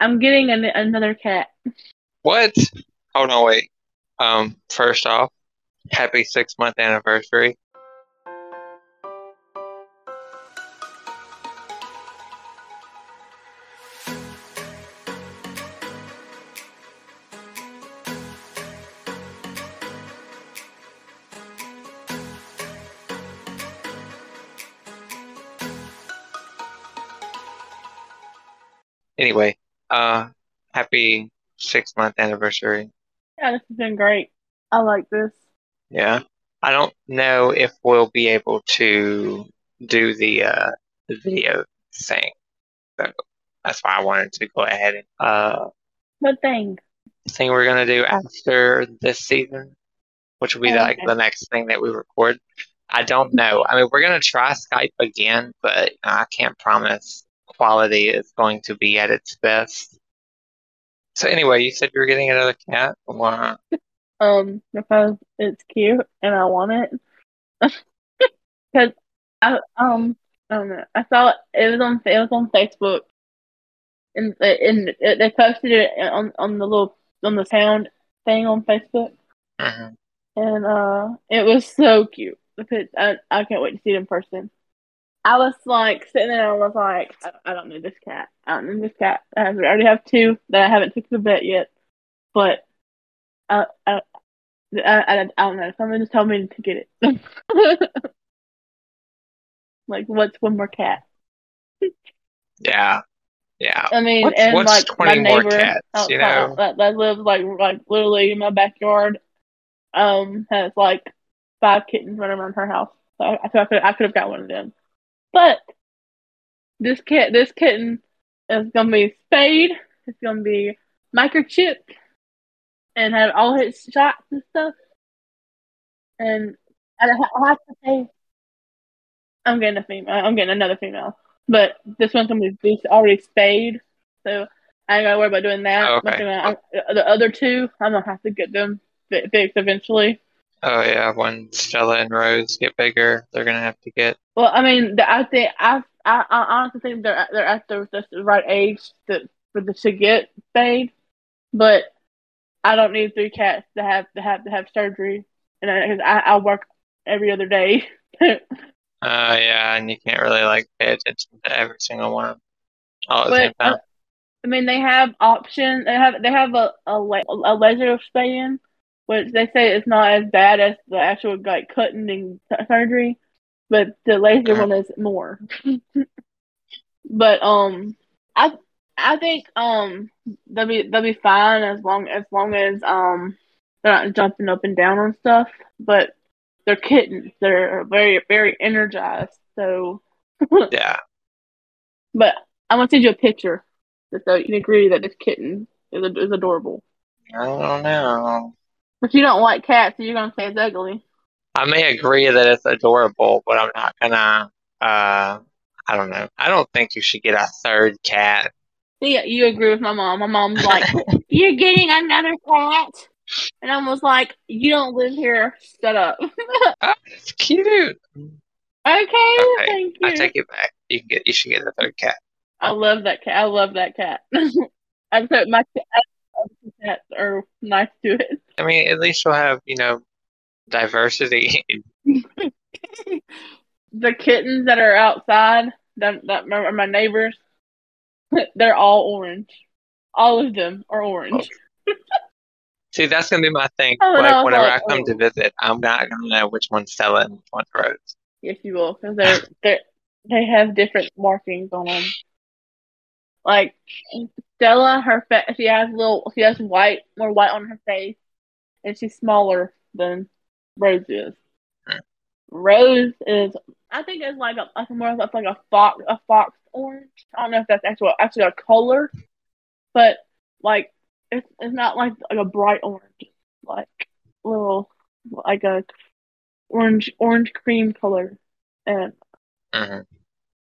I'm getting an, another cat. What? Hold on, wait. Um, first off, happy six month anniversary. Anyway, uh, happy six month anniversary. Yeah, this has been great. I like this. Yeah. I don't know if we'll be able to do the uh the video thing. So that's why I wanted to go ahead and uh What thing? the thing we're gonna do after this season, which will be Oh, like the next thing that we record. I don't know. I mean, we're gonna try Skype again, but I can't promise quality is going to be at its best. So anyway, you said you were getting another cat. Wow. Um, because it's cute and I want it. Because I um I don't know. I saw it. It was on it was on Facebook, and and they posted it on on the little on the sound thing on Facebook, Mhm. and uh, it was so cute. The I I can't wait to see it in person. I was like sitting there, and I was like, I, I don't need this cat. I don't need this cat. I already have two that I haven't took to the vet yet, but I I I, I, I don't know. Someone just told me to get it. like, what's one more cat? Yeah. Yeah. I mean, What's- and what's like 20 my more neighbor cats, outside you know? that, that lives like like literally in my backyard, um, has like five kittens running around her house. So I, I I could I could have got one of them, but this cat this kitten is gonna be spayed. It's gonna be microchipped and have all his shots and stuff. And I have to say, I'm getting a female. I'm getting another female, but this one's gonna be already spayed, so I ain't gotta worry about doing that. Oh, okay. I- the other two, I'm gonna have to get them fixed eventually. Oh yeah, when Stella and Rose get bigger, they're gonna have to get. Well, I mean, the, I think I, I I honestly think they're they're at the, the right age to for the to get spayed, but I don't need three cats to have to have to have surgery, and I, I I work every other day. Uh, yeah, and you can't really like pay attention to every single one all at the same time. uh, I mean, they have options. They have they have a a, a laser spaying, which they say it's not as bad as the actual like cutting and surgery, but the laser one is more. but um, I I think um they'll be they'll be fine as long as long as um they're not jumping up and down on stuff. But they're kittens. They're very very energized. So, Yeah. but I'm gonna send you a picture so you can agree that this kitten is is adorable. I don't know. But you don't like cats, so you're gonna say it's ugly. I may agree that it's adorable, but I'm not gonna. Uh, I don't know. I don't think you should get a third cat. Yeah, you agree with my mom. My mom's like, "You're getting another cat," and I was like, "You don't live here. Shut up." Oh, it's cute. okay, Okay, thank you. I take it back. You can get. You should get a third cat. I love that cat. I love that cat. I put my cat- cats are nice to it. I mean, at least we'll have you know diversity. The kittens that are outside, that that are my neighbors, they're all orange. All of them are orange. See, that's gonna be my thing. Oh, Like was whenever I come to visit, I'm not gonna know which one's Stella and which one's Rose. Yes, you will, because they're they they have different markings on them. Like Stella, her fa- she has little, she has white, more white on her face, and she's smaller than Rose is. Rose is, I think, it's like a, more like a fox, a fox orange. I don't know if that's actually actually a color, but like it's it's not like like a bright orange, like little like a orange orange cream color, and mm-hmm.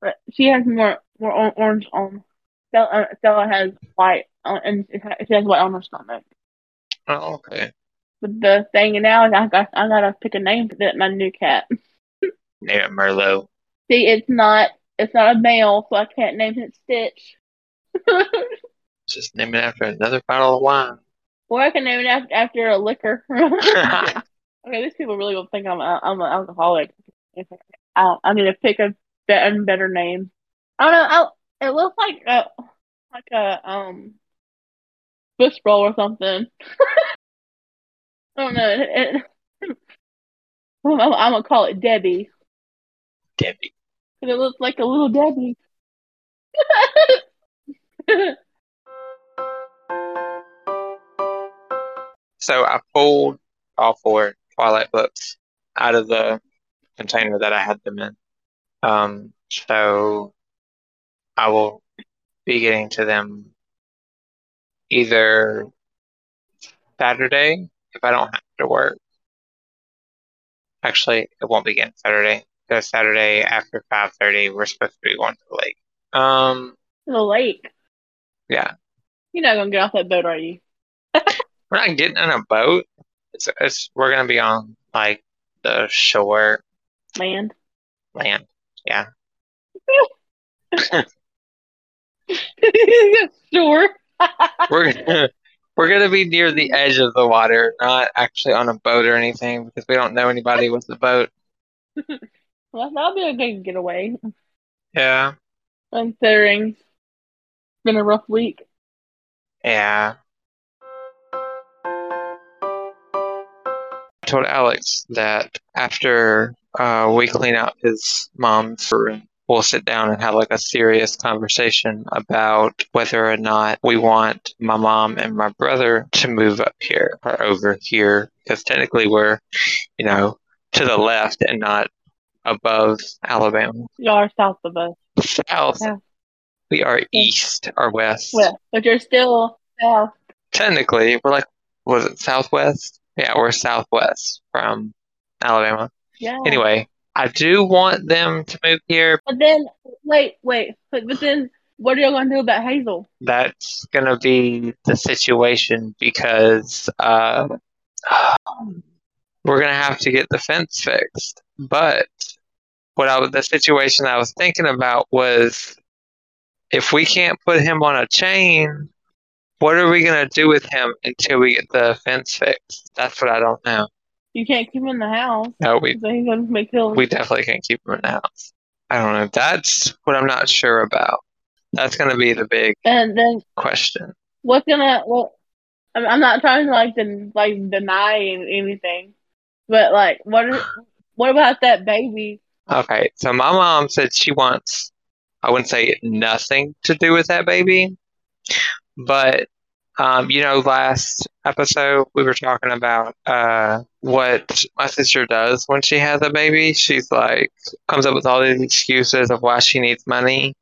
but she has more more orange on. Stella, uh, Stella has white on, and she has white on her stomach. Oh, okay. But the thing now is I got I gotta pick a name for that my new cat. Name it Merlot. See, it's not it's not a male, so I can't name it Stitch. Just name it after another bottle of wine. or I can name it after, after a liquor. okay, these people really will think I'm a, I'm an alcoholic. I, I need to pick a better, better name. I don't know. I, it looks like a like a um roll or something. I don't know. It, it, I'm, I'm gonna call it Debbie Debbie. because it looks like a little Debbie. So I pulled all four Twilight books out of the container that I had them in. Um, so I will be getting to them either Saturday if I don't have to work. Actually, it won't begin Saturday because Saturday after 5:30 we're supposed to be going to the lake. Um, the lake. yeah, You're not gonna get off that boat, are you? we're not getting on a boat. It's, it's we're gonna be on like the shore Land. land. Yeah. sure. We're gonna, we're gonna be near the edge of the water, not actually on a boat or anything, because we don't know anybody with the boat. well, that'll be a good getaway, Yeah, considering it's been a rough week. yeah. I told Alex that after uh, we clean out his mom's room, we'll sit down and have like a serious conversation about whether or not we want my mom and my brother to move up here or over here, because technically we're, you know, to the left and not above Alabama. Y'all are south of us. South. Yeah. We are east or west. Well, but you're still south. Technically, we're like, was it southwest? Yeah, we're southwest from Alabama. Yeah. Anyway, I do want them to move here. But then, wait, wait. But, but then, what are you going to do about Hazel? That's gonna be the situation because uh, we're gonna have to get the fence fixed. But what I the situation I was thinking about was if we can't put him on a chain, what are we gonna do with him until we get the fence fixed? That's what I don't know. You can't keep him in the house. No, we he's to make we definitely can't keep him in the house. I don't know. That's what I'm not sure about. That's gonna be the big and then question. what's gonna? Well, I'm, I'm not trying to like den, like deny anything, but like, what? Are, what about that baby? Okay, so my mom said she wants, I wouldn't say nothing to do with that baby, but um, you know, last episode we were talking about uh, what my sister does when she has a baby. She's like, comes up with all these excuses of why she needs money.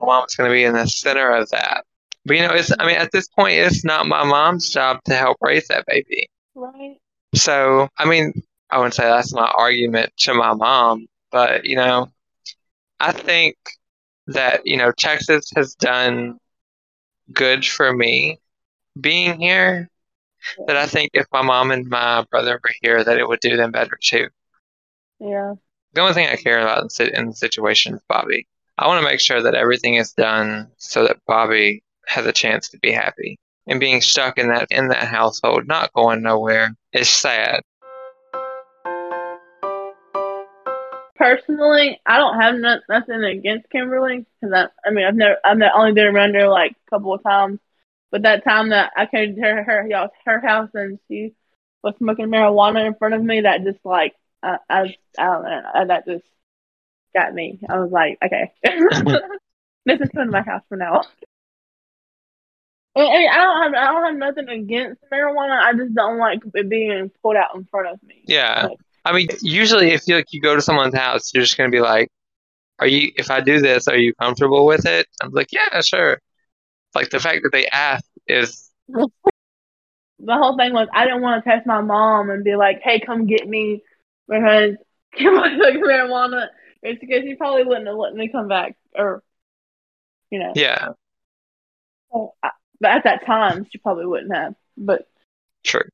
My mom's going to be in the center of that. But you know, it's, I mean, at this point, it's not my mom's job to help raise that baby. Right. So, I mean, I wouldn't say that's my argument to my mom, but you know, I think that, you know, Texas has done good for me being here. That I think if my mom and my brother were here, that it would do them better too. Yeah. The only thing I care about in, the situation is Bobby. I want to make sure that everything is done so that Bobby has a chance to be happy. And being stuck in that in that household, not going nowhere, is sad. Personally, I don't have no, nothing against Kimberly because I, I mean, I've never, I've only been around her like a couple of times. But that time that I came to her, her, y'all's- her house and she was smoking marijuana in front of me, that just like, I, I, I don't know, that just got me. I was like, okay, this is coming to my house for now. I, mean, I don't have, I don't have nothing against marijuana. I just don't like it being pulled out in front of me. Yeah. I mean, usually if you like you go to someone's house, you're just gonna be like, "Are you? If I do this, are you comfortable with it?" I'm like, "Yeah, sure." Like the fact that they asked is, the whole thing was I didn't want to text my mom and be like, "Hey, come get me," because Kimberly took marijuana. It's because she probably wouldn't have let me come back, or you know. yeah, So, I- but at that time, she probably wouldn't have. But true.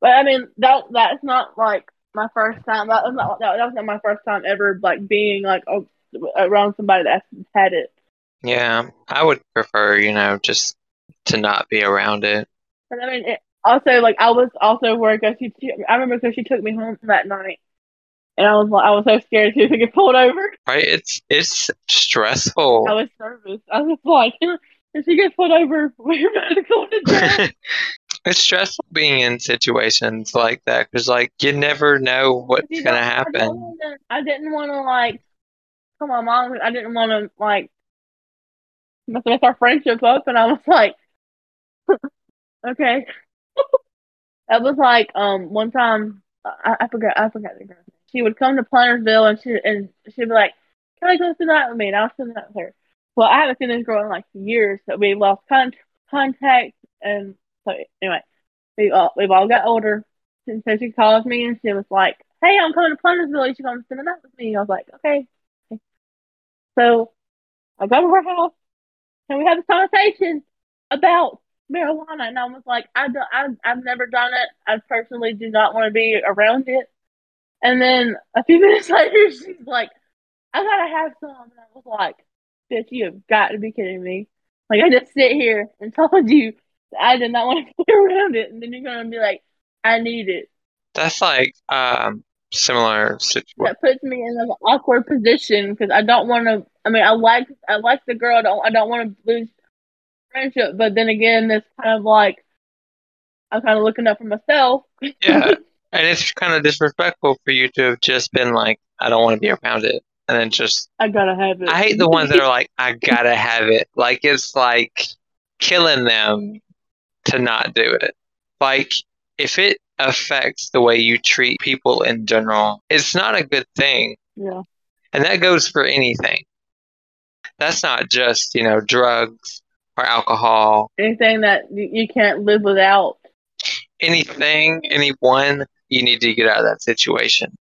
but I mean that that's not like my first time. That was not that, that was not my first time ever like being like oh, around somebody that had it. Yeah, I would prefer, you know, just to not be around it. But I mean, it, also like I was also worried because she, she, I remember because she took me home that night, and I was like, I was so scared to get pulled over. Right? It's it's stressful. I was nervous. I was like, if she gets pulled over, we're about to go to jail. it's stressful being in situations like that because, like, you never know what's gonna happen. I didn't want to like tell my mom. I didn't want to like mess mess our friendship up, and I was like, okay. that was like um one time I, I forgot I forgot the name. She would come to Plantersville and she and she'd be like, "Can I go the night with me?" And I was the night with her. Well, I haven't seen this girl in like years, so we lost con- contact, and so anyway, we all we've all got older. And so she calls me and she was like, "Hey, I'm coming to Plantersville. You should come spend the night with me." I was like, "Okay." So I go to her house and we had this conversation about marijuana, and I was like, "I don't, I, I've never done it. I personally do not want to be around it." And then a few minutes later, she's like, "I gotta have some," and I was like, "Bitch, you have got to be kidding me!" Like I just sit here and told you I did not want to be around it, and then you're gonna be like, "I need it." That's like um similar situation. that puts me in an awkward position because I don't want to. I mean, I like I like the girl. I don't I don't want to lose friendship, but then again, it's kind of like I'm kind of looking up for myself. Yeah. And it's kind of disrespectful for you to have just been like, I don't want to be around it. And then just, I gotta have it. I hate the ones that are like, I gotta have it. Like, it's like killing them to not do it. Like, if it affects the way you treat people in general, it's not a good thing. yeah. And that goes for anything. That's not just, you know, drugs or alcohol. Anything that you, you can't live without. Anything, anyone, you need to get out of that situation.